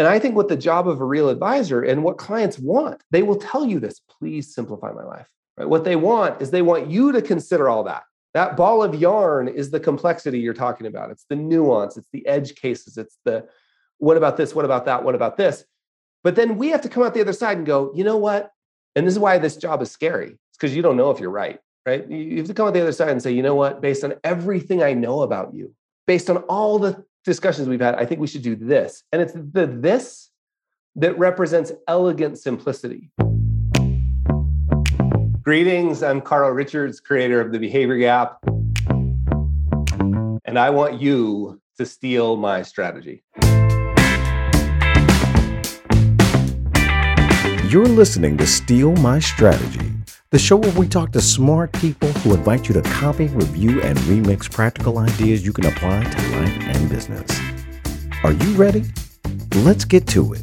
And I think what the job of a real advisor and what clients want, they will tell you this please simplify my life. Right? What they want is they want you to consider all that. That ball of yarn is the complexity you're talking about. It's the nuance, it's the edge cases, it's the what about this, what about that, what about this. But then we have to come out the other side and go, you know what? And this is why this job is scary. It's because you don't know if you're right, right? You have to come out the other side and say, you know what? Based on everything I know about you, based on all the discussions we've had, I think we should do this. And it's the this that represents elegant simplicity. Greetings, I'm Carl Richards, creator of the Behavior Gap. And I want you to steal my strategy. You're listening to Steal My Strategy, the show where we talk to smart people who invite you to copy, review, and remix practical ideas you can apply to life and business. Are you ready? Let's get to it.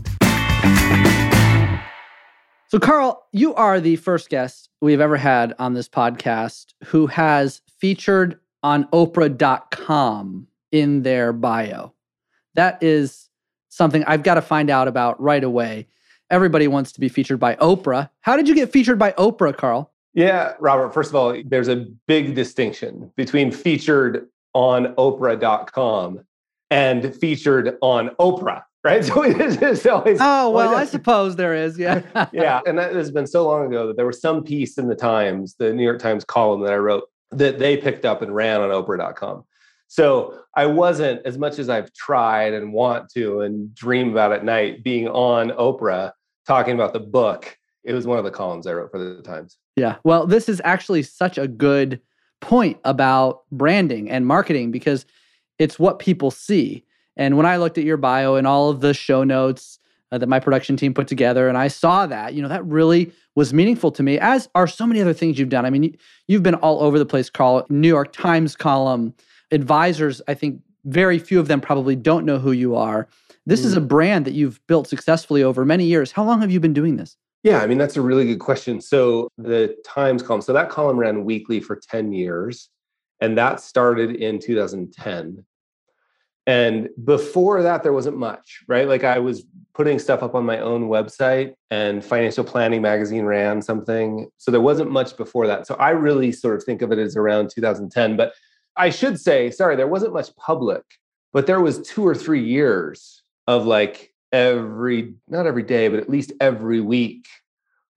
So, Carl, you are the first guest we've ever had on this podcast who has featured on Oprah.com in their bio. That is something I've got to find out about right away. Everybody wants to be featured by Oprah. How did you get featured by Oprah, Carl? Yeah, Robert, first of all, there's a big distinction between featured on Oprah.com and featured on Oprah right? So it is always. Oh well, I suppose there is. Yeah. yeah, and that has been so long ago that there was some piece in the Times, the New York Times column that I wrote, that they picked up and ran on Oprah.com. So I wasn't as much as I've tried and want to and dream about at night being on Oprah talking about the book. It was one of the columns I wrote for the Times. Yeah. Well, this is actually such a good point about branding and marketing because it's what people see and when I looked at your bio and all of the show notes uh, that my production team put together, and I saw that, you know, that really was meaningful to me, as are so many other things you've done. I mean, you've been all over the place, Carl. New York Times column, advisors, I think very few of them probably don't know who you are. This mm. is a mm. brand that you've built successfully over many years. How long have you been doing this? Yeah, I mean, that's a really good question. So, the Times column, so that column ran weekly for 10 years, and that started in 2010. And before that, there wasn't much, right? Like I was putting stuff up on my own website and Financial Planning Magazine ran something. So there wasn't much before that. So I really sort of think of it as around 2010. But I should say, sorry, there wasn't much public, but there was two or three years of like every, not every day, but at least every week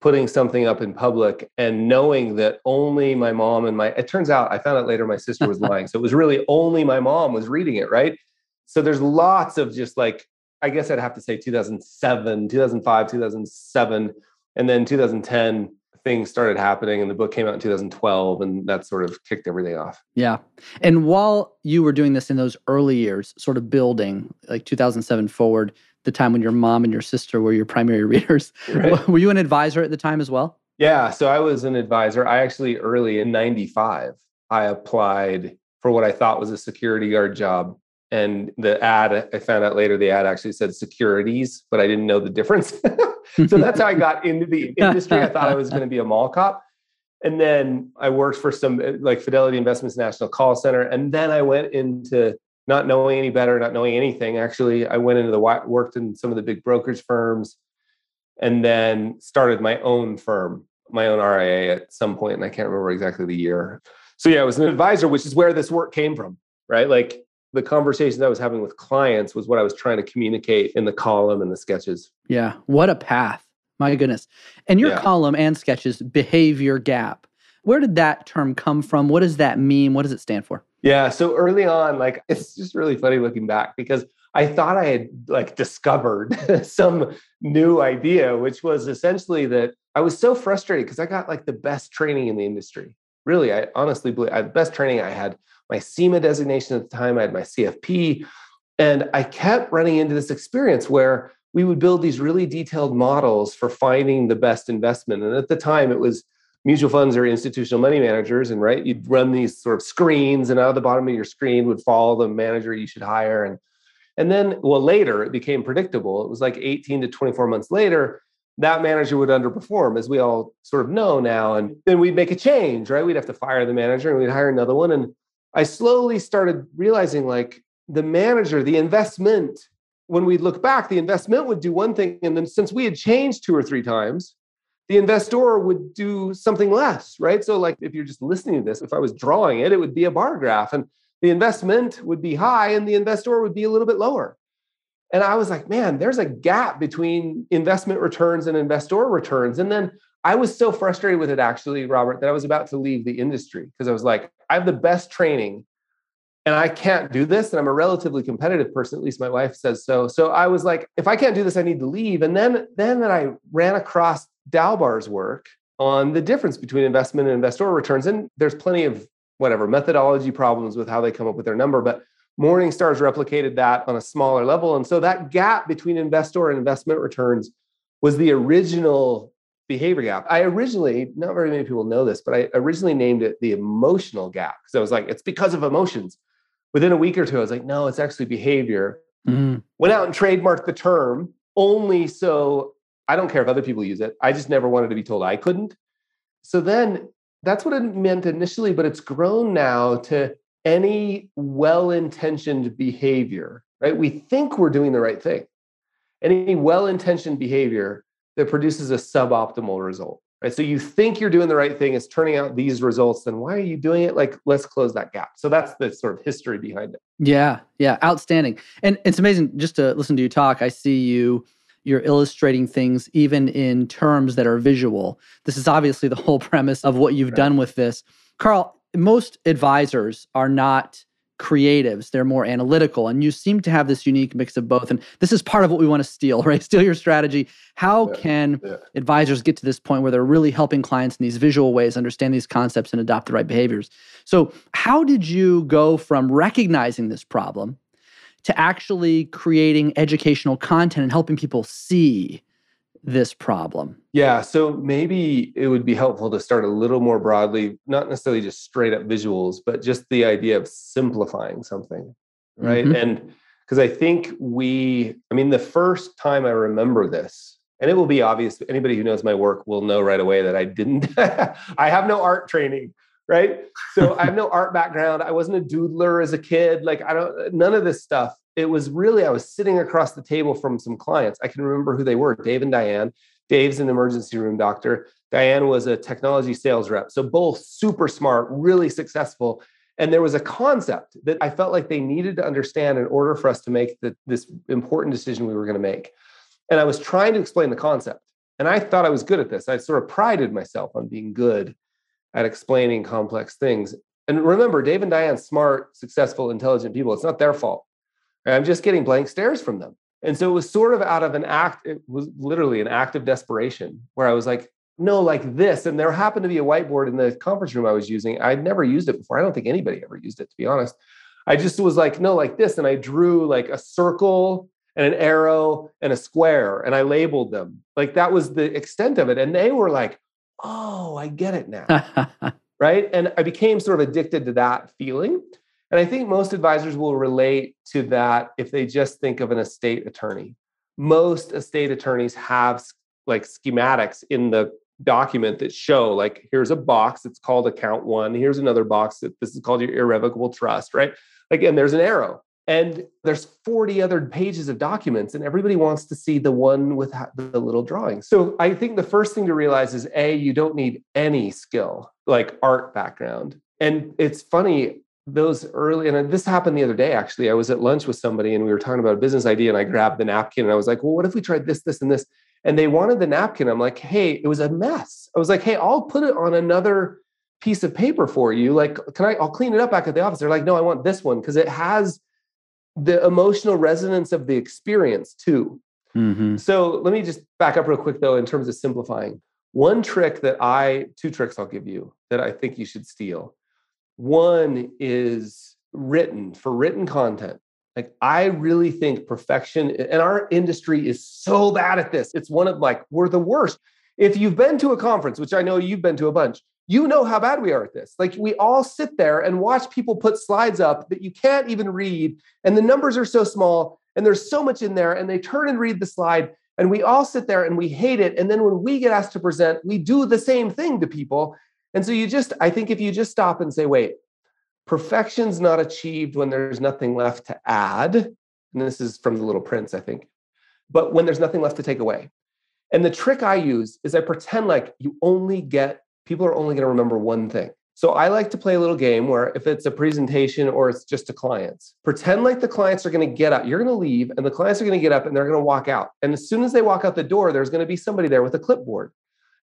putting something up in public and knowing that only my mom and my it turns out i found out later my sister was lying. So it was really only my mom was reading it right? So there's lots of just like i guess i'd have to say 2007 2005 2007 and then 2010 things started happening and the book came out in 2012 and that sort of kicked everything off. Yeah. And while you were doing this in those early years sort of building like 2007 forward the time when your mom and your sister were your primary readers right. were you an advisor at the time as well? Yeah so i was an advisor. I actually early in 95 i applied for what i thought was a security guard job and the ad i found out later the ad actually said securities but i didn't know the difference. So that's how i got into the industry. I thought i was going to be a mall cop. And then i worked for some like fidelity investments national call center. And then i went into not knowing any better not knowing anything actually i went into the worked in some of the big brokerage firms and then started my own firm my own ria at some point and i can't remember exactly the year. So yeah i was an advisor which is where this work came from right? Like the conversations I was having with clients was what I was trying to communicate in the column and the sketches. Yeah. What a path. My goodness. And your yeah. column and sketches, behavior gap. Where did that term come from? What does that mean? What does it stand for? Yeah. So early on, like it's just really funny looking back because I thought I had like discovered some new idea, which was essentially that I was so frustrated because I got like the best training in the industry. Really, I honestly believe I had the best training I had my CIMA designation at the time, I had my CFP. And I kept running into this experience where we would build these really detailed models for finding the best investment. And at the time, it was mutual funds or institutional money managers. And right, you'd run these sort of screens, and out of the bottom of your screen would fall the manager you should hire. And and then, well, later it became predictable. It was like 18 to 24 months later, that manager would underperform, as we all sort of know now. And then we'd make a change, right? We'd have to fire the manager and we'd hire another one. And I slowly started realizing like the manager, the investment when we look back, the investment would do one thing. And then since we had changed two or three times, the investor would do something less, right? So, like if you're just listening to this, if I was drawing it, it would be a bar graph and the investment would be high and the investor would be a little bit lower. And I was like, man, there's a gap between investment returns and investor returns. And then I was so frustrated with it, actually, Robert, that I was about to leave the industry because I was like, I have the best training and I can't do this. And I'm a relatively competitive person, at least my wife says so. So I was like, if I can't do this, I need to leave. And then, then that I ran across Dalbar's work on the difference between investment and investor returns. And there's plenty of whatever methodology problems with how they come up with their number, but Morningstar's replicated that on a smaller level. And so that gap between investor and investment returns was the original behavior gap. I originally, not very many people know this, but I originally named it the emotional gap because I was like, it's because of emotions. Within a week or two, I was like, no, it's actually behavior. Mm-hmm. Went out and trademarked the term only so I don't care if other people use it. I just never wanted to be told I couldn't. So then that's what it meant initially, but it's grown now to any well intentioned behavior, right? We think we're doing the right thing. Any well intentioned behavior that produces a suboptimal result, right? So you think you're doing the right thing, it's turning out these results, then why are you doing it? Like, let's close that gap. So that's the sort of history behind it. Yeah, yeah, outstanding. And it's amazing just to listen to you talk. I see you you're illustrating things even in terms that are visual. This is obviously the whole premise of what you've right. done with this. Carl, most advisors are not creatives, they're more analytical. And you seem to have this unique mix of both. And this is part of what we want to steal, right? Steal your strategy. How yeah. can yeah. advisors get to this point where they're really helping clients in these visual ways understand these concepts and adopt the right behaviors? So, how did you go from recognizing this problem to actually creating educational content and helping people see this problem? Yeah, so maybe it would be helpful to start a little more broadly, not necessarily just straight up visuals, but just the idea of simplifying something, right? Mm-hmm. And because I think we, I mean, the first time I remember this, and it will be obvious, anybody who knows my work will know right away that I didn't, I have no art training right? So I have no art background. I wasn't a doodler as a kid. Like I don't none of this stuff. It was really I was sitting across the table from some clients. I can remember who they were, Dave and Diane. Dave's an emergency room doctor. Diane was a technology sales rep. So both super smart, really successful. And there was a concept that I felt like they needed to understand in order for us to make the, this important decision we were going to make. And I was trying to explain the concept. And I thought I was good at this. I sort of prided myself on being good at explaining complex things. And remember, Dave and Diane, smart, successful, intelligent people. It's not their fault. I'm just getting blank stares from them. And so it was sort of out of an act, it was literally an act of desperation where I was like, no, like this. And there happened to be a whiteboard in the conference room I was using. I'd never used it before. I don't think anybody ever used it, to be honest. I just was like, no, like this. And I drew like a circle and an arrow and a square and I labeled them. Like that was the extent of it. And they were like, oh, I get it now. right. And I became sort of addicted to that feeling. And I think most advisors will relate to that if they just think of an estate attorney. Most estate attorneys have like schematics in the document that show like here's a box it's called account one here's another box that this is called your irrevocable trust right like and there's an arrow and there's 40 other pages of documents and everybody wants to see the one with the little drawings. So i think the first thing to realize is a you don't need any skill like art background. And it's funny those early and this happened the other day actually. I was at lunch with somebody and we were talking about a business idea and i grabbed the napkin and i was like well what if we tried this this and this? And they wanted the napkin. I'm like hey it was a mess. I was like hey i'll put it on another piece of paper for you. Like can i i'll clean it up back at the office. They're like no i want this one because it has the emotional resonance of the experience too. Mm-hmm. So let me just back up real quick though, in terms of simplifying. One trick that I, two tricks I'll give you that I think you should steal. One is written for written content. Like I really think perfection, and our industry is so bad at this. It's one of like, we're the worst. If you've been to a conference, which I know you've been to a bunch, you know how bad we are at this. Like we all sit there and watch people put slides up that you can't even read, and the numbers are so small, and there's so much in there, and they turn and read the slide, and we all sit there and we hate it. And then when we get asked to present, we do the same thing to people. And so you just, I think if you just stop and say, wait, perfection's not achieved when there's nothing left to add. And this is from The Little Prince, I think. But when there's nothing left to take away. And the trick I use is I pretend like you only get, people are only going to remember one thing. So I like to play a little game where if it's a presentation or it's just to clients, pretend like the clients are going to get up. You're going to leave and the clients are going to get up and they're going to walk out. And as soon as they walk out the door, there's going to be somebody there with a clipboard.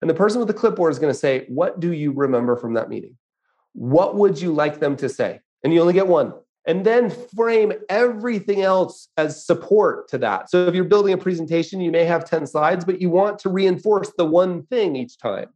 And the person with the clipboard is going to say, What do you remember from that meeting? What would you like them to say? And you only get one. And then frame everything else as support to that. So if you're building a presentation, you may have 10 slides, but you want to reinforce the one thing each time.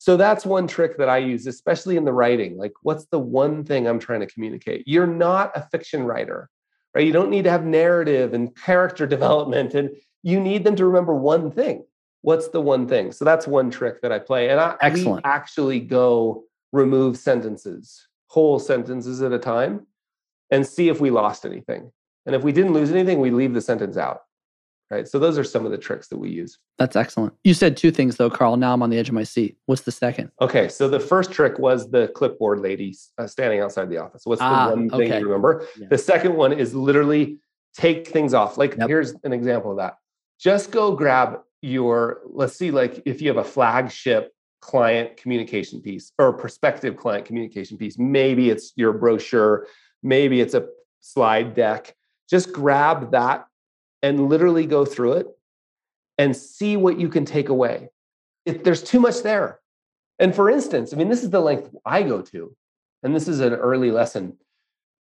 So that's one trick that I use, especially in the writing. Like, what's the one thing I'm trying to communicate? You're not a fiction writer, right? You don't need to have narrative and character development, and you need them to remember one thing. What's the one thing? So that's one trick that I play. And I Excellent. actually go remove sentences, whole sentences at a time, and see if we lost anything. And if we didn't lose anything, we leave the sentence out right? So those are some of the tricks that we use. That's excellent. You said two things though, Carl. Now I'm on the edge of my seat. What's the second? Okay, so the first trick was the clipboard lady uh, standing outside the office. What's ah, the one thing you remember? Yeah. The second one is literally take things off. Like yep. here's an example of that. Just go grab your let's see like if you have a flagship client communication piece or prospective client communication piece, maybe it's your brochure, maybe it's a slide deck. Just grab that and literally go through it and see what you can take away. If there's too much there. And for instance, I mean, this is the length I go to, and this is an early lesson.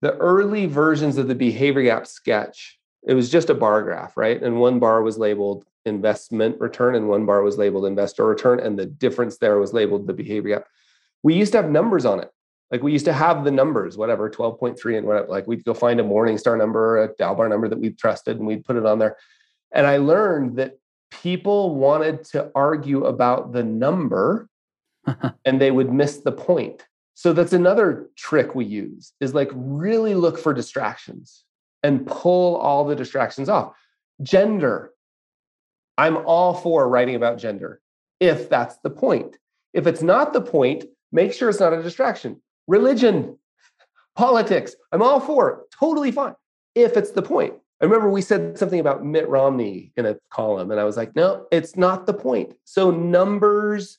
The early versions of the behavior gap sketch, it was just a bar graph, right? And one bar was labeled investment return, and one bar was labeled investor return. And the difference there was labeled the behavior gap. We used to have numbers on it. Like we used to have the numbers, whatever, 12.3 and whatever. Like we'd go find a Morningstar number, a Dalbar number that we trusted, and we'd put it on there. And I learned that people wanted to argue about the number and they would miss the point. So that's another trick we use is like really look for distractions and pull all the distractions off. Gender. I'm all for writing about gender if that's the point. If it's not the point, make sure it's not a distraction religion, politics. I'm all for it. Totally fine. If it's the point. I remember we said something about Mitt Romney in a column, and I was like, no, it's not the point. So, numbers,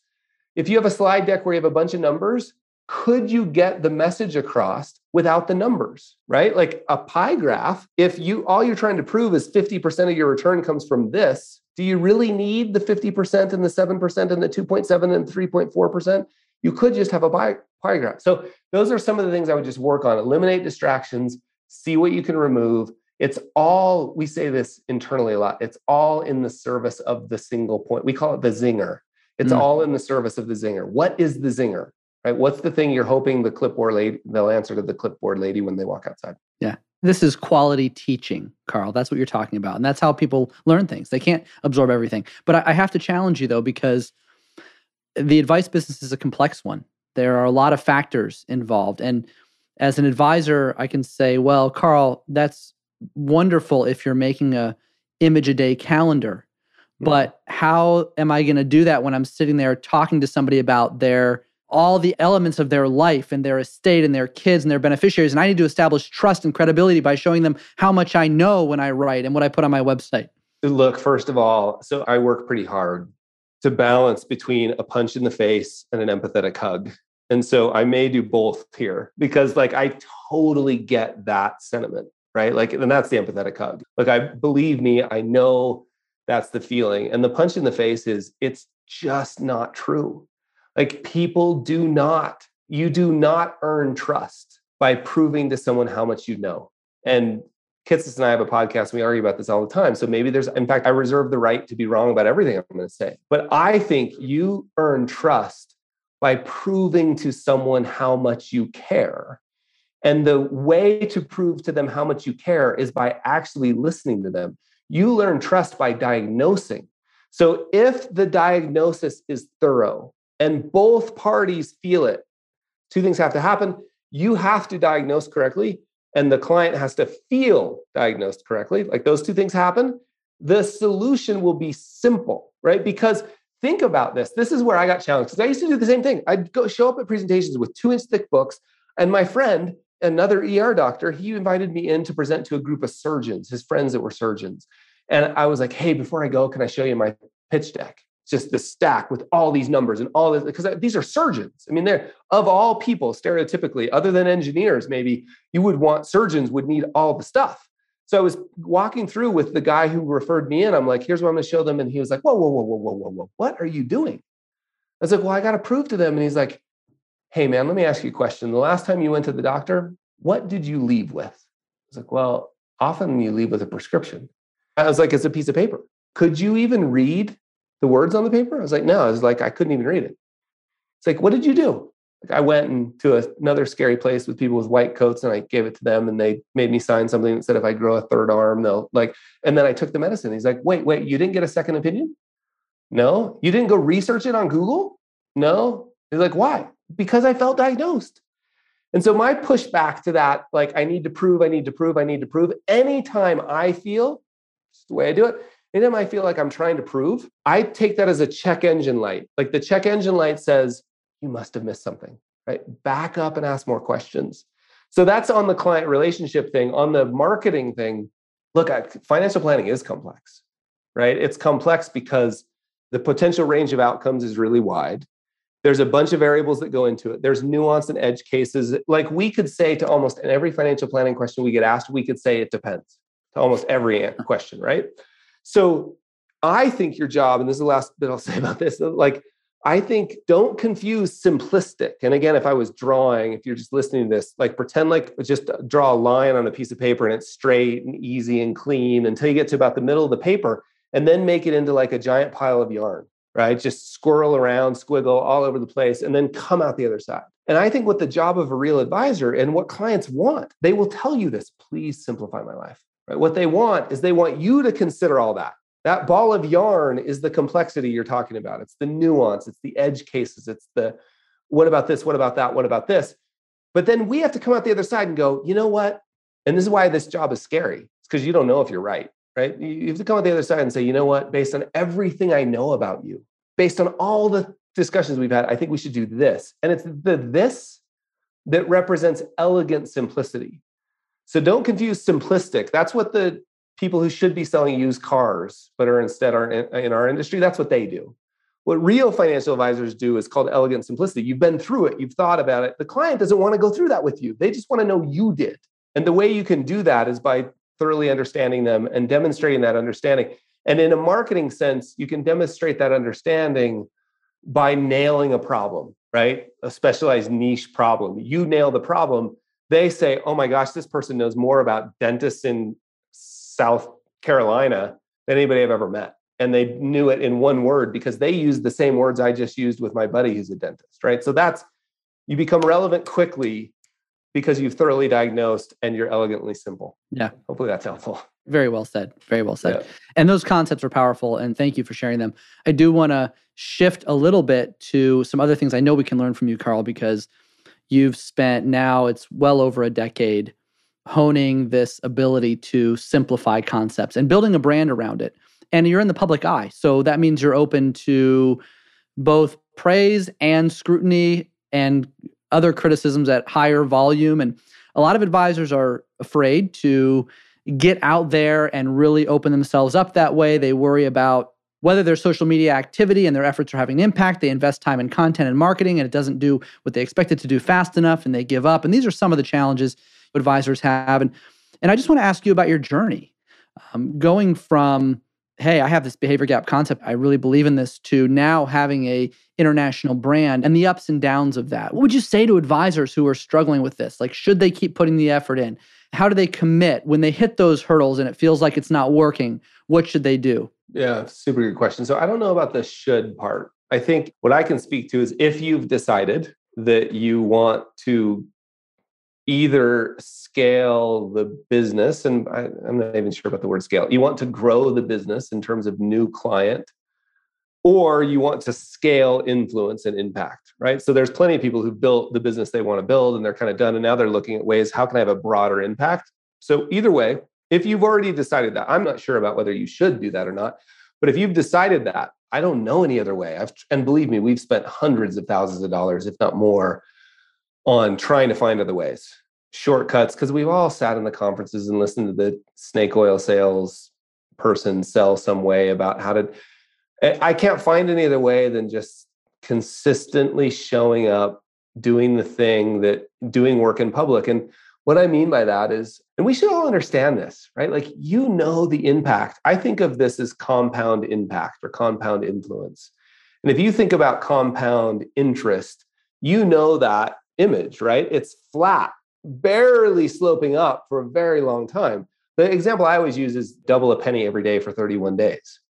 if you have a slide deck where you have a bunch of numbers, could you get the message across without the numbers, right? Like a pie graph, if you all you're trying to prove is 50% of your return comes from this, do you really need the 50% and the 7% and the 2.7 and 3.4%? You could just have a pie, So those are some of the things I would just work on. Eliminate distractions, see what you can remove. It's all, we say this internally a lot, it's all in the service of the single point. We call it the zinger. It's mm. all in the service of the zinger. What is the zinger? Right? What's the thing you're hoping the clipboard lady, they'll answer to the clipboard lady when they walk outside? Yeah. This is quality teaching, Carl. That's what you're talking about. And that's how people learn things. They can't absorb everything. But I, I have to challenge you though, because the advice business is a complex one. There are a lot of factors involved. And as an advisor, I can say, well, Carl, that's wonderful if you're making a image a day calendar. But how am I going to do that when I'm sitting there talking to somebody about their all the elements of their life and their estate and their kids and their beneficiaries and I need to establish trust and credibility by showing them how much I know when I write and what I put on my website. Look, first of all, so I work pretty hard to balance between a punch in the face and an empathetic hug. And so I may do both here because like I totally get that sentiment, right? Like and that's the empathetic hug. Like I believe me, I know that's the feeling. And the punch in the face is it's just not true. Like people do not you do not earn trust by proving to someone how much you know. And Kitces and I have a podcast and we argue about this all the time. So maybe there's, in fact, I reserve the right to be wrong about everything I'm going to say. But I think you earn trust by proving to someone how much you care. And the way to prove to them how much you care is by actually listening to them. You learn trust by diagnosing. So if the diagnosis is thorough and both parties feel it, two things have to happen. You have to diagnose correctly and the client has to feel diagnosed correctly, like those two things happen, the solution will be simple, right? Because think about this. This is where I got challenged because I used to do the same thing. I'd go show up at presentations with two inch thick books, and my friend another ER doctor, he invited me in to present to a group of surgeons, his friends that were surgeons. And I was like, hey, before I go, can I show you my pitch deck? Just the stack with all these numbers and all this, because these are surgeons. I mean, they're of all people, stereotypically, other than engineers, maybe you would want surgeons would need all the stuff. So I was walking through with the guy who referred me in. I'm like, here's what I'm going to show them. And he was like, whoa, whoa, whoa, whoa, whoa, whoa, whoa. What are you doing? I was like, well, I got to prove to them. And he's like, hey, man, let me ask you a question. The last time you went to the doctor, what did you leave with? I was like, well, often you leave with a prescription. I was like, it's a piece of paper. Could you even read the words on the paper? I was like, no, I was like, I couldn't even read it. It's like, what did you do? Like I went into another scary place with people with white coats and I gave it to them and they made me sign something that said if I grow a third arm, they'll like, and then I took the medicine. He's like, wait, wait, you didn't get a second opinion? No. You didn't go research it on Google? No. He's like, why? Because I felt diagnosed. And so my pushback to that, like, I need to prove, I need to prove, I need to prove. Anytime I feel, it's the way I do it, anytime I feel like I'm trying to prove, I take that as a check engine light. Like the check engine light says, you must have missed something, right? Back up and ask more questions. So that's on the client relationship thing. On the marketing thing, look, financial planning is complex, right? It's complex because the potential range of outcomes is really wide. There's a bunch of variables that go into it. There's nuance and edge cases. Like we could say to almost every financial planning question we get asked, we could say it depends to almost every question, right? So I think your job, and this is the last bit I'll say about this, like I think don't confuse simplistic. And again, if I was drawing, if you're just listening to this, like pretend like just draw a line on a piece of paper and it's straight and easy and clean until you get to about the middle of the paper and then make it into like a giant pile of yarn right? Just squirrel around, squiggle all over the place, and then come out the other side. And I think what the job of a real advisor and what clients want, they will tell you this please simplify my life. Right? What they want is they want you to consider all that. That ball of yarn is the complexity you're talking about. It's the nuance, it's the edge cases, it's the what about this, what about that, what about this. But then we have to come out the other side and go, you know what? And this is why this job is scary. It's because you don't know if you're right right? You have to come out the other side and say, you know what, based on everything I know about you, based on all the discussions we've had, I think we should do this. And it's the this that represents elegant simplicity. So don't confuse simplistic. That's what the people who should be selling used cars, but are instead are in our industry, that's what they do. What real financial advisors do is called elegant simplicity. You've been through it, you've thought about it. The client doesn't want to go through that with you. They just want to know you did. And the way you can do that is by thoroughly understanding them and demonstrating that understanding. And in a marketing sense, you can demonstrate that understanding by nailing a problem, right? A specialized niche problem. You nail the problem. They say, oh my gosh, this person knows more about dentists in South Carolina than anybody I've ever met. And they knew it in one word because they used the same words I just used with my buddy who's a dentist, right? So that's, you become relevant quickly because you've thoroughly diagnosed and you're elegantly simple. Yeah. Hopefully that's helpful. Very well said. Very well said. Yeah. And those concepts are powerful. And thank you for sharing them. I do want to shift a little bit to some other things I know we can learn from you, Carl, because you've spent now, it's well over a decade honing this ability to simplify concepts and building a brand around it. And you're in the public eye. So that means you're open to both praise and scrutiny and other criticisms at higher volume. And a lot of advisors are afraid to get out there and really open themselves up that way. They worry about whether their social media activity and their efforts are having an impact. They invest time in content and marketing and it doesn't do what they expect it to do fast enough and they give up. And these are some of the challenges advisors have. And, and I just want to ask you about your journey um, going from hey, I have this behavior gap concept. I really believe in this to now having a international brand and the ups and downs of that. What would you say to advisors who are struggling with this? Like should they keep putting the effort in? How do they commit when they hit those hurdles and it feels like it's not working? What should they do? Yeah, super good question. So I don't know about the should part. I think what I can speak to is if you've decided that you want to either scale the business, and I, am not even sure about the word scale. You want to grow the business in terms of new client, or you want to scale influence and impact, right? So there's plenty of people who built the business they want to build and they're kind of done. And now they're looking at ways, how can I have a broader impact? So either way, if you've already decided that, I'm not sure about whether you should do that or not. But if you've decided that, I don't know any other way. I've, and believe me, we've spent hundreds of thousands of dollars, if not more, on trying to find other ways shortcuts because we've all sat in the conferences and listened to the snake oil sales person sell some way about how to I can't find any other way than just consistently showing up, doing the thing that doing work in public. And what I mean by that is, and we should all understand this, right? Like, you know, the impact. I think of this as compound impact or compound influence. And if you think about compound interest, you know that image, right? It's flat, barely sloping up for a very long time. The example I always use is double a penny every day for 31 days.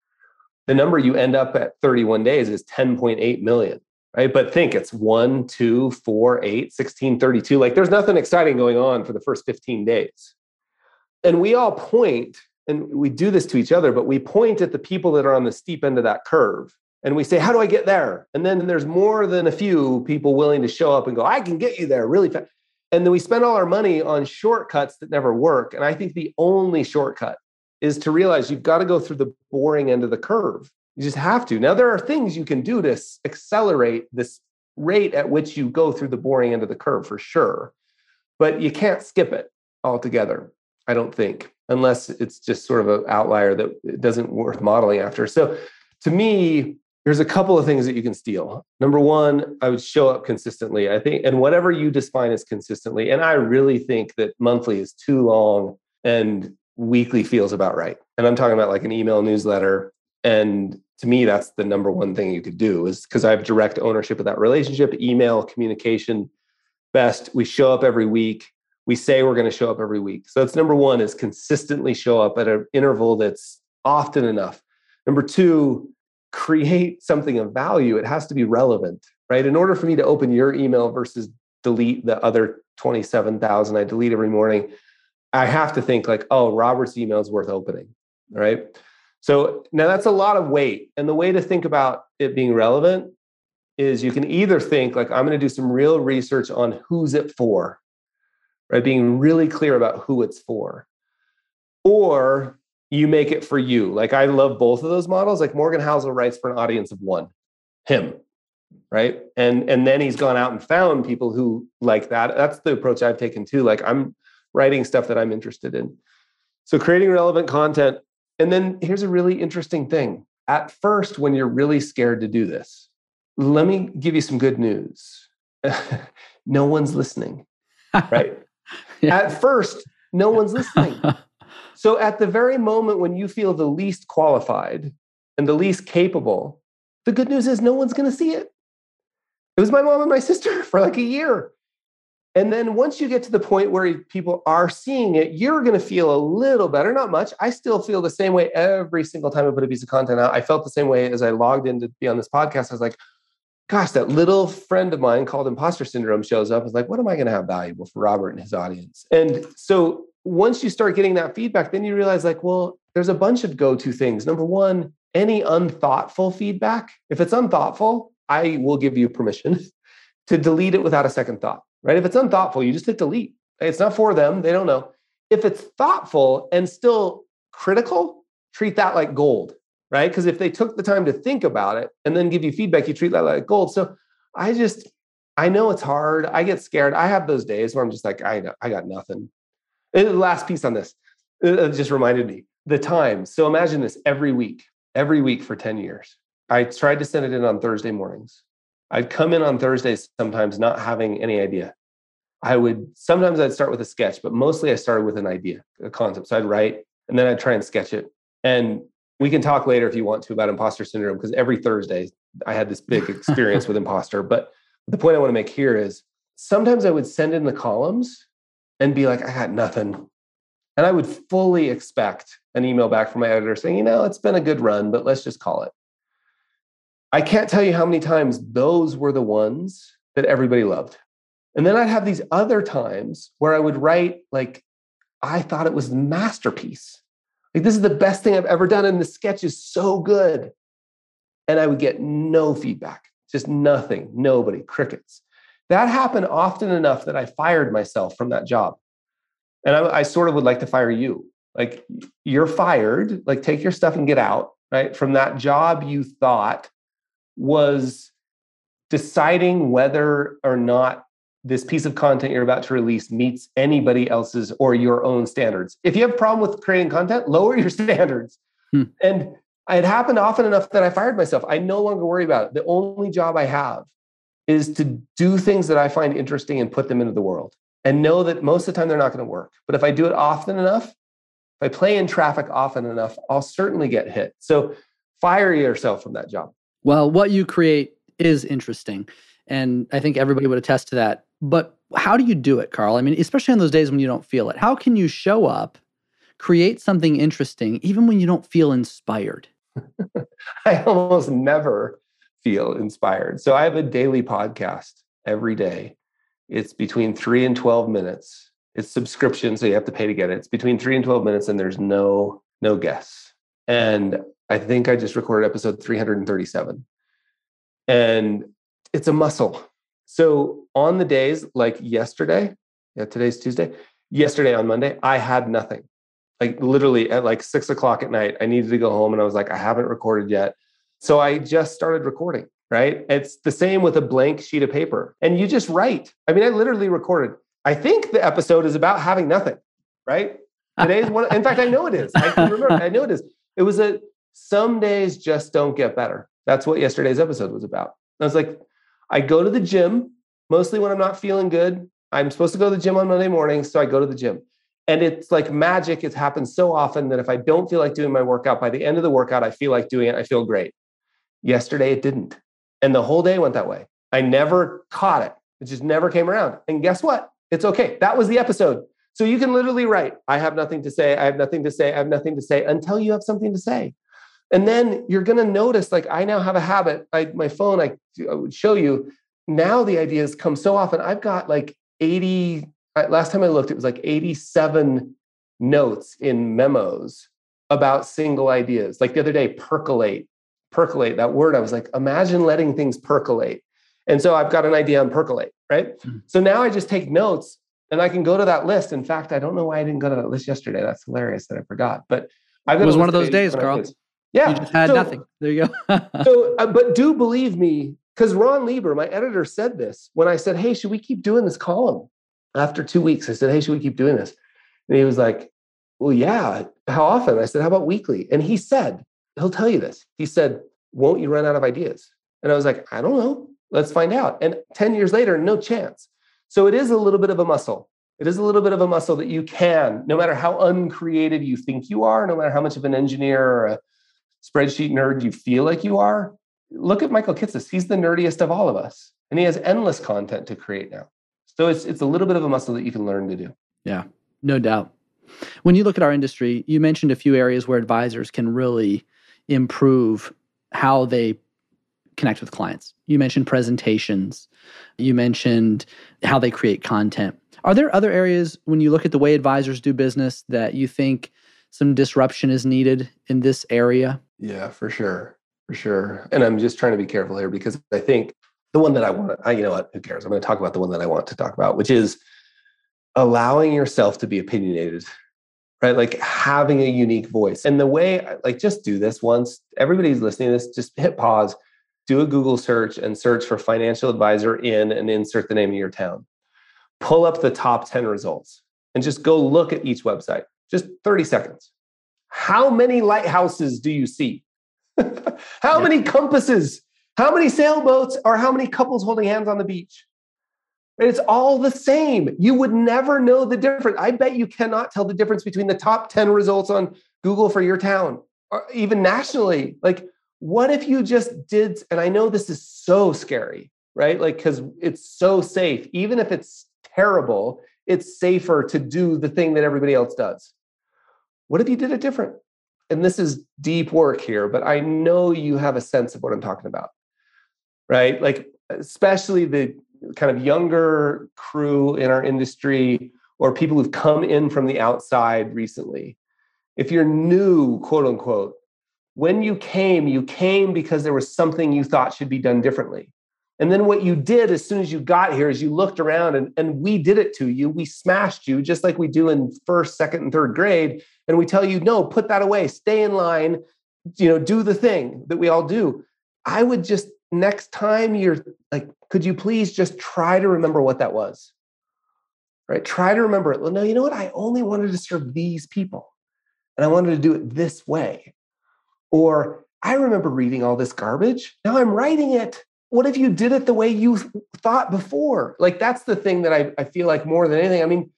The number you end up at 31 days is 10.8 million, right? But think it's 1, 2, 4, 8, 16, 32. Like there's nothing exciting going on for the first 15 days. And we all point, and we do this to each other, but we point at the people that are on the steep end of that curve and we say, How do I get there? And then there's more than a few people willing to show up and go, I can get you there really fast. And then we spend all our money on shortcuts that never work. And I think the only shortcut is to realize you've got to go through the boring end of the curve. You just have to. Now, there are things you can do to accelerate this rate at which you go through the boring end of the curve for sure, but you can't skip it altogether, I don't think, unless it's just sort of an outlier that doesn't worth modeling after. So, to me, there's a couple of things that you can steal. Number one, I would show up consistently. I think, and whatever you define as consistently, and I really think that monthly is too long and weekly feels about right. And I'm talking about like an email newsletter. And to me, that's the number one thing you could do is because I have direct ownership of that relationship, email, communication, best. We show up every week. We say we're going to show up every week. So that's number one is consistently show up at an interval that's often enough. Number two, create something of value, it has to be relevant, right? In order for me to open your email versus delete the other 27,000 I delete every morning, I have to think like, oh, Robert's email is worth opening, right? So now that's a lot of weight. And the way to think about it being relevant is you can either think like, I'm going to do some real research on who's it for, right? Being really clear about who it's for. Or you make it for you. Like I love both of those models. Like Morgan Housel writes for an audience of one, him, right? And and then he's gone out and found people who like that. That's the approach I've taken too. Like I'm writing stuff that I'm interested in. So creating relevant content. And then here's a really interesting thing. At first, when you're really scared to do this, let me give you some good news. no one's listening, right? yeah. At first, no one's listening. So at the very moment when you feel the least qualified and the least capable, the good news is no one's going to see it. It was my mom and my sister for like a year. And then once you get to the point where people are seeing it, you're going to feel a little better, not much. I still feel the same way every single time I put a piece of content out. I felt the same way as I logged in to be on this podcast. I was like, gosh, that little friend of mine called imposter syndrome shows up. I was like, what am I going to have valuable for Robert and his audience? And so once you start getting that feedback, then you realize, like, well, there's a bunch of go to things. Number one, any unthoughtful feedback, if it's unthoughtful, I will give you permission to delete it without a second thought, right? If it's unthoughtful, you just hit delete. It's not for them, they don't know. If it's thoughtful and still critical, treat that like gold, right? Because if they took the time to think about it and then give you feedback, you treat that like gold. So I just, I know it's hard. I get scared. I have those days where I'm just like, I, I got nothing. And the last piece on this it just reminded me the time. So imagine this every week, every week for 10 years. I tried to send it in on Thursday mornings. I'd come in on Thursdays sometimes not having any idea. I would sometimes I'd start with a sketch, but mostly I started with an idea, a concept. So I'd write and then I'd try and sketch it. And we can talk later if you want to about imposter syndrome, because every Thursday I had this big experience with imposter. But the point I want to make here is sometimes I would send in the columns and be like, I got nothing. And I would fully expect an email back from my editor saying, you know, it's been a good run, but let's just call it. I can't tell you how many times those were the ones that everybody loved. And then I'd have these other times where I would write, like, I thought it was masterpiece. Like, this is the best thing I've ever done. And the sketch is so good. And I would get no feedback, just nothing, nobody, crickets. That happened often enough that I fired myself from that job. And I, I sort of would like to fire you. Like, you're fired, like, take your stuff and get out, right? From that job you thought was deciding whether or not this piece of content you're about to release meets anybody else's or your own standards. If you have a problem with creating content, lower your standards. Hmm. And it happened often enough that I fired myself. I no longer worry about it. The only job I have is to do things that I find interesting and put them into the world and know that most of the time they're not going to work. But if I do it often enough, if I play in traffic often enough, I'll certainly get hit. So fire yourself from that job. Well, what you create is interesting. And I think everybody would attest to that. But how do you do it, Carl? I mean, especially on those days when you don't feel it. How can you show up, create something interesting, even when you don't feel inspired? I almost never feel inspired. So I have a daily podcast every day. It's between three and 12 minutes. It's subscription, so you have to pay to get it. It's between three and 12 minutes, and there's no no guests. And I think I just recorded episode 337. And it's a muscle. So on the days like yesterday, yeah, today's Tuesday, yesterday on Monday, I had nothing like literally at like six o'clock at night, I needed to go home and I was like, I haven't recorded yet. So I just started recording, right? It's the same with a blank sheet of paper and you just write. I mean, I literally recorded. I think the episode is about having nothing, right? Today's one. In fact, I know it is. I remember. I know it is. It was a some days just don't get better. That's what yesterday's episode was about. I was like, I go to the gym mostly when I'm not feeling good. I'm supposed to go to the gym on Monday mornings, so I go to the gym. And it's like magic. It happens so often that if I don't feel like doing my workout, by the end of the workout, I feel like doing it. I feel great. Yesterday, it didn't. And the whole day went that way. I never caught it. It just never came around. And guess what? It's okay. That was the episode. So you can literally write, I have nothing to say. I have nothing to say. I have nothing to say until you have something to say. And then you're going to notice, like, I now have a habit. I, my phone, I, I would show you. Now the ideas come so often. I've got like 80 last time I looked, it was like 87 notes in memos about single ideas. Like the other day, percolate, percolate, that word, I was like, imagine letting things percolate. And so I've got an idea on percolate, right? Mm-hmm. So now I just take notes and I can go to that list. In fact, I don't know why I didn't go to that list yesterday. That's hilarious that I forgot. But I've it was one of those days, Carl. Yeah. You just had so, nothing. There you go. so, uh, but do believe me, because Ron Lieber, my editor, said this when I said, Hey, should we keep doing this column? after two weeks, I said, Hey, should we keep doing this? And he was like, Well, yeah. How often? I said, How about weekly? And he said, He'll tell you this. He said, Won't you run out of ideas? And I was like, I don't know. Let's find out. And 10 years later, no chance. So it is a little bit of a muscle. It is a little bit of a muscle that you can, no matter how uncreative you think you are, no matter how much of an engineer or a spreadsheet nerd you feel like you are. Look at Michael Kitces. He's the nerdiest of all of us, and he has endless content to create now. So it's it's a little bit of a muscle that you can learn to do. Yeah, no doubt. When you look at our industry, you mentioned a few areas where advisors can really improve how they connect with clients. You mentioned presentations. You mentioned how they create content. Are there other areas when you look at the way advisors do business that you think some disruption is needed in this area? Yeah, for sure. For sure. And I'm just trying to be careful here because I think the one that I want to, you know what, who cares? I'm going to talk about the one that I want to talk about, which is allowing yourself to be opinionated, right? Like having a unique voice. And the way, like, just do this once. Everybody's listening to this, just hit pause, do a Google search and search for financial advisor in and insert the name of your town. Pull up the top 10 results and just go look at each website, just 30 seconds. How many lighthouses do you see? How yeah. many compasses how many sailboats or how many couples holding hands on the beach? It's all the same. You would never know the difference. I bet you cannot tell the difference between the top 10 results on Google for your town or even nationally. Like, what if you just did? And I know this is so scary, right? Like, because it's so safe. Even if it's terrible, it's safer to do the thing that everybody else does. What if you did it different? And this is deep work here, but I know you have a sense of what I'm talking about right? Like, especially the kind of younger crew in our industry or people who've come in from the outside recently. If you're new, quote unquote, when you came, you came because there was something you thought should be done differently. And then what you did as soon as you got here is you looked around and, and we did it to you. We smashed you just like we do in first, second, and third grade. And we tell you, no, put that away, stay in line, you know, do the thing that we all do. I would just next time you're like, could you please just try to remember what that was? Right? Try to remember it. Well, no, you know what? I only wanted to serve these people and I wanted to do it this way. Or I remember reading all this garbage. Now I'm writing it. What if you did it the way you thought before? Like that's the thing that I, I feel like more than anything. I mean,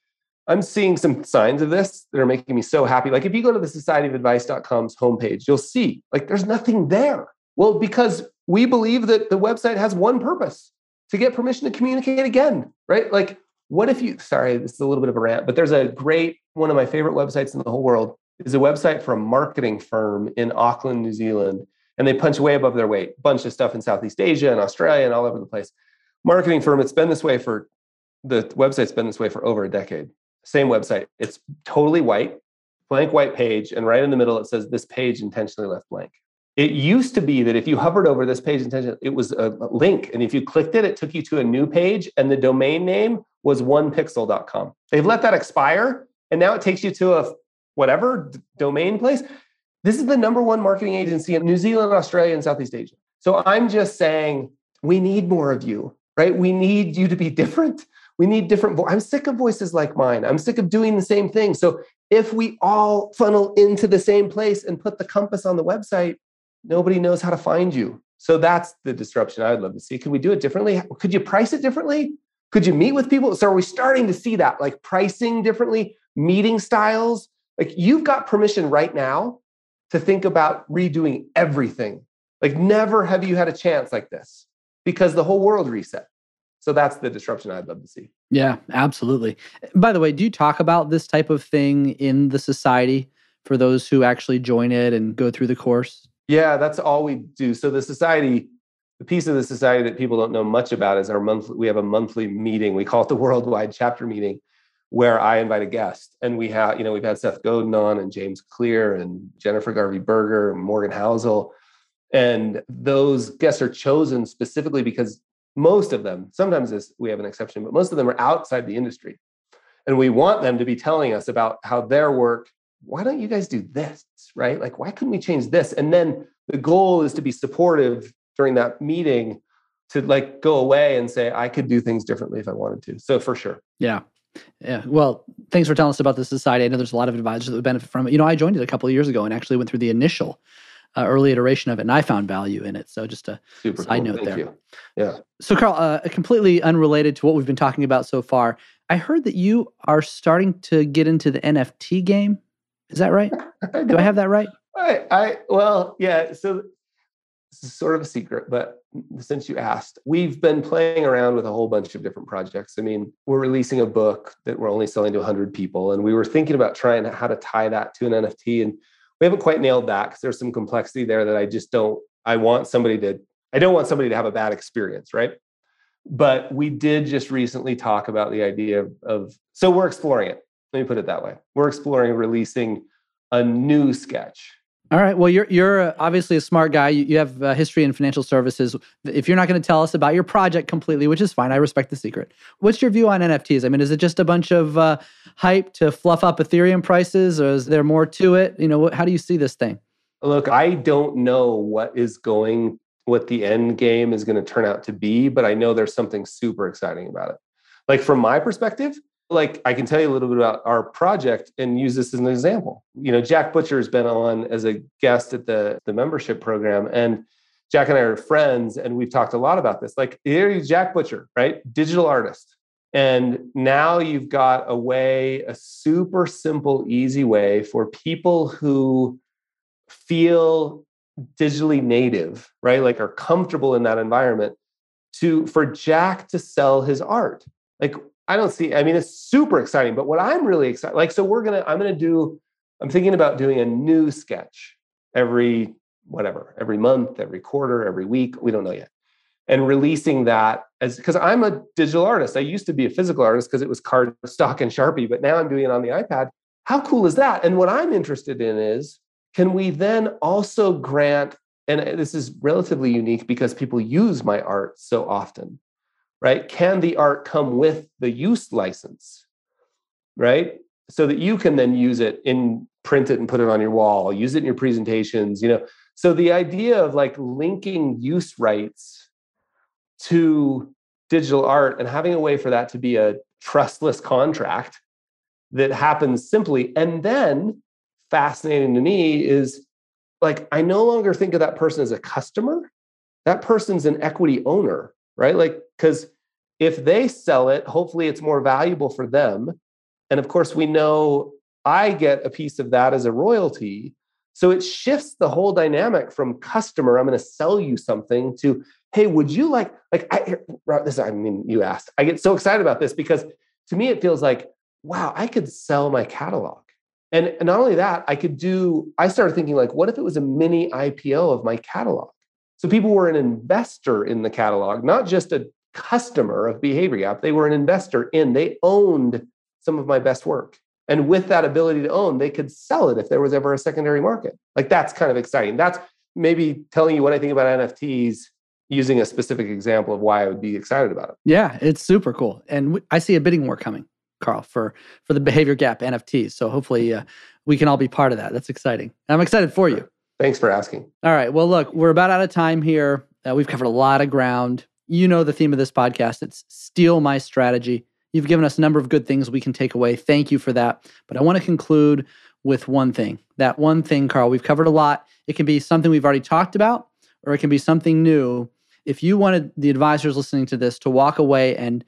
I'm seeing some signs of this that are making me so happy. Like if you go to the societyofadvice.com's homepage, you'll see like there's nothing there. Well, because we believe that the website has one purpose to get permission to communicate again, right? Like, what if you, sorry, this is a little bit of a rant, but there's a great, one of my favorite websites in the whole world is a website for a marketing firm in Auckland, New Zealand. And they punch way above their weight, bunch of stuff in Southeast Asia and Australia and all over the place. Marketing firm, it's been this way for, the website's been this way for over a decade. Same website. It's totally white, blank white page. And right in the middle, it says this page intentionally left blank. It used to be that if you hovered over this page intentionally, it was a link. And if you clicked it, it took you to a new page. And the domain name was onepixel.com. They've let that expire. And now it takes you to a whatever domain place. This is the number one marketing agency in New Zealand, Australia, and Southeast Asia. So I'm just saying we need more of you, right? We need you to be different. We need different vo- I'm sick of voices like mine. I'm sick of doing the same thing. So if we all funnel into the same place and put the compass on the website, nobody knows how to find you. So that's the disruption I'd love to see. Could we do it differently? Could you price it differently? Could you meet with people? So are we starting to see that like pricing differently, meeting styles? Like you've got permission right now to think about redoing everything. Like never have you had a chance like this because the whole world reset. So that's the disruption I'd love to see. Yeah, absolutely. By the way, do you talk about this type of thing in the society for those who actually join it and go through the course? Yeah, that's all we do. So the society, the piece of the society that people don't know much about is our monthly. We have a monthly meeting. We call it the Worldwide Chapter Meeting, where I invite a guest, and we have, you know, we've had Seth Godin on, and James Clear, and Jennifer Garvey Berger, and Morgan Housel, and those guests are chosen specifically because most of them, sometimes this, we have an exception, but most of them are outside the industry, and we want them to be telling us about how their work why don't you guys do this? Right? Like, why couldn't we change this? And then the goal is to be supportive during that meeting to like go away and say, I could do things differently if I wanted to. So for sure. Yeah. Yeah. Well, thanks for telling us about the society. I know there's a lot of advisors that would benefit from it. You know, I joined it a couple of years ago and actually went through the initial uh, early iteration of it, and I found value in it. So just a Super side cool. note Thank there. You. Yeah. So Carl, uh, completely unrelated to what we've been talking about so far, I heard that you are starting to get into the NFT game. Is that right? Do I have that right? I, I well, yeah. So this is sort of a secret, but since you asked, we've been playing around with a whole bunch of different projects. I mean, we're releasing a book that we're only selling to 100 people, and we were thinking about trying how to tie that to an NFT, and we haven't quite nailed that because there's some complexity there that I just don't. I want somebody to. I don't want somebody to have a bad experience, right? But we did just recently talk about the idea of, so we're exploring it let me put it that way. We're exploring releasing a new sketch. All right. Well, you're you're obviously a smart guy. You, you have a history in financial services. If you're not going to tell us about your project completely, which is fine, I respect the secret. What's your view on NFTs? I mean, is it just a bunch of uh, hype to fluff up Ethereum prices, or is there more to it? You know, how do you see this thing? Look, I don't know what is going, what the end game is going to turn out to be, but I know there's something super exciting about it. Like from my perspective, like I can tell you a little bit about our project and use this as an example. You know, Jack Butcher has been on as a guest at the the membership program, and Jack and I are friends, and we've talked a lot about this. Like here, you Jack Butcher, right? Digital artist. And now you've got a way, a super simple, easy way for people who feel digitally native, right? Like are comfortable in that environment to for Jack to sell his art. Like I don't see, I mean, it's super exciting, but what I'm really excited, like, so we're going to, I'm going to do, I'm thinking about doing a new sketch every, whatever, every month, every quarter, every week. We don't know yet. And releasing that as, because I'm a digital artist. I used to be a physical artist because it was card stock and Sharpie, but now I'm doing it on the iPad. How cool is that? And what I'm interested in is, can we then also grant, and this is relatively unique because people use my art so often right? Can the art come with the use license, right? So that you can then use it in print it and put it on your wall, use it in your presentations, you know. So the idea of like linking use rights to digital art and having a way for that to be a trustless contract that happens simply. And then fascinating to me is like, I no longer think of that person as a customer. That person's an equity owner, right? Like, because if they sell it, hopefully it's more valuable for them. And of course, we know I get a piece of that as a royalty. So it shifts the whole dynamic from customer, I'm going to sell you something to, hey, would you like, like, I, this, I mean, you asked, I get so excited about this because to me, it feels like, wow, I could sell my catalog. And, not only that, I could do, I started thinking like, what if it was a mini IPO of my catalog? So people were an investor in the catalog, not just a customer of Behavior Gap. They were an investor in, they owned some of my best work. And with that ability to own, they could sell it if there was ever a secondary market. Like that's kind of exciting. That's maybe telling you what I think about NFTs using a specific example of why I would be excited about it. Yeah, it's super cool. And I see a bidding war coming, Carl, for for the Behavior Gap NFTs. So hopefully uh, we can all be part of that. That's exciting. I'm excited for you. Thanks for asking. All right. Well, look, we're about out of time here. Uh, we've covered a lot of ground. You know the theme of this podcast. It's steal my strategy. You've given us a number of good things we can take away. Thank you for that. But I want to conclude with one thing. That one thing, Carl, we've covered a lot. It can be something we've already talked about, or it can be something new. If you wanted the advisors listening to this to walk away and,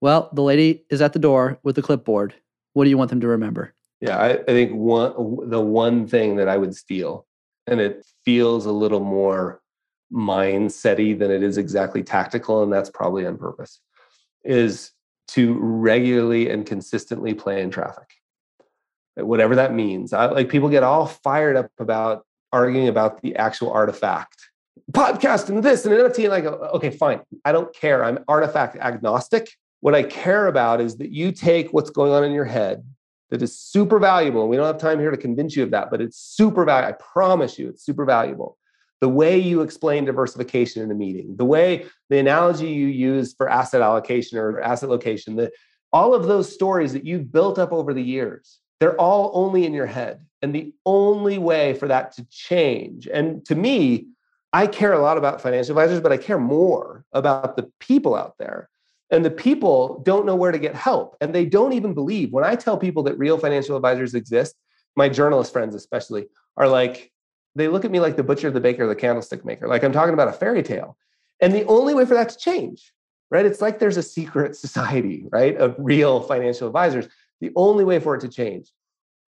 well, the lady is at the door with the clipboard, what do you want them to remember? Yeah, I, I think one the one thing that I would steal, and it feels a little more mindsety than it is exactly tactical, and that's probably on purpose, is to regularly and consistently play in traffic. Whatever that means. I, like people get all fired up about arguing about the actual artifact. Podcast and this and nft and i go okay fine. I don't care. I'm artifact agnostic. What i care about is that you take what's going on in your head that is super valuable we don't have time here to convince you of that but it's super valuable i promise you it's super valuable the way you explain diversification in a meeting, the way the analogy you use for asset allocation or asset location, the, all of those stories that you've built up over the years, they're all only in your head. And the only way for that to change, and to me, I care a lot about financial advisors, but I care more about the people out there. And the people don't know where to get help. And they don't even believe when I tell people that real financial advisors exist, my journalist friends especially are like, they look at me like the butcher, the baker, the candlestick maker, like I'm talking about a fairy tale. And the only way for that to change, right? It's like there's a secret society, right, of real financial advisors. The only way for it to change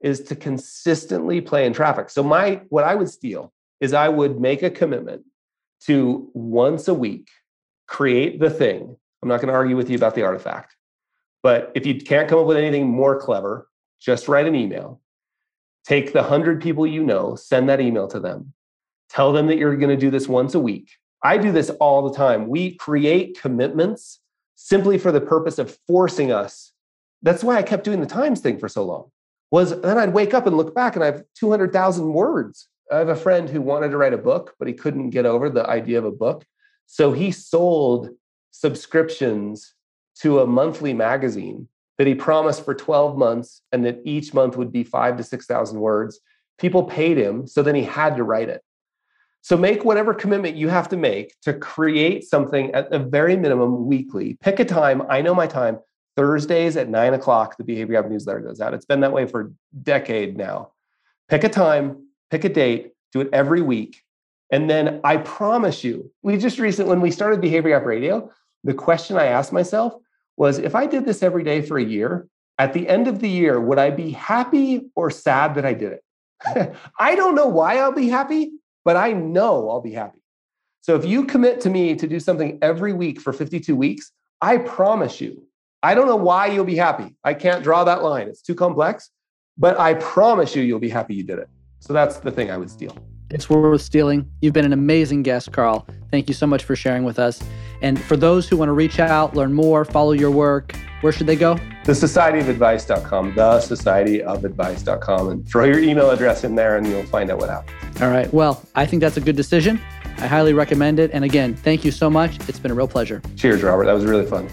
is to consistently play in traffic. So my what I would steal is I would make a commitment to once a week create the thing. I'm not going to argue with you about the artifact. But if you can't come up with anything more clever, just write an email Take the 100 people you know, send that email to them. Tell them that you're going to do this once a week. I do this all the time. We create commitments simply for the purpose of forcing us. That's why I kept doing the times thing for so long. Was then I'd wake up and look back and I have 200,000 words. I have a friend who wanted to write a book, but he couldn't get over the idea of a book. So he sold subscriptions to a monthly magazine that he promised for 12 months and that each month would be five to 6,000 words. People paid him, so then he had to write it. So make whatever commitment you have to make to create something at the very minimum weekly. Pick a time. I know my time. Thursdays at nine o'clock, the Behavior Gap newsletter goes out. It's been that way for a decade now. Pick a time, pick a date, do it every week. And then I promise you, we just recently, when we started Behavior Gap Radio, the question I asked myself was if I did this every day for a year, at the end of the year, would I be happy or sad that I did it? I don't know why I'll be happy, but I know I'll be happy. So if you commit to me to do something every week for 52 weeks, I promise you, I don't know why you'll be happy. I can't draw that line, it's too complex, but I promise you, you'll be happy you did it. So that's the thing I would steal. It's worth stealing. You've been an amazing guest, Carl. Thank you so much for sharing with us. And for those who want to reach out, learn more, follow your work, where should they go? The societyofadvice.com, the societyofadvice.com, and throw your email address in there and you'll find out what happens. All right. Well, I think that's a good decision. I highly recommend it. And again, thank you so much. It's been a real pleasure. Cheers, Robert. That was really fun.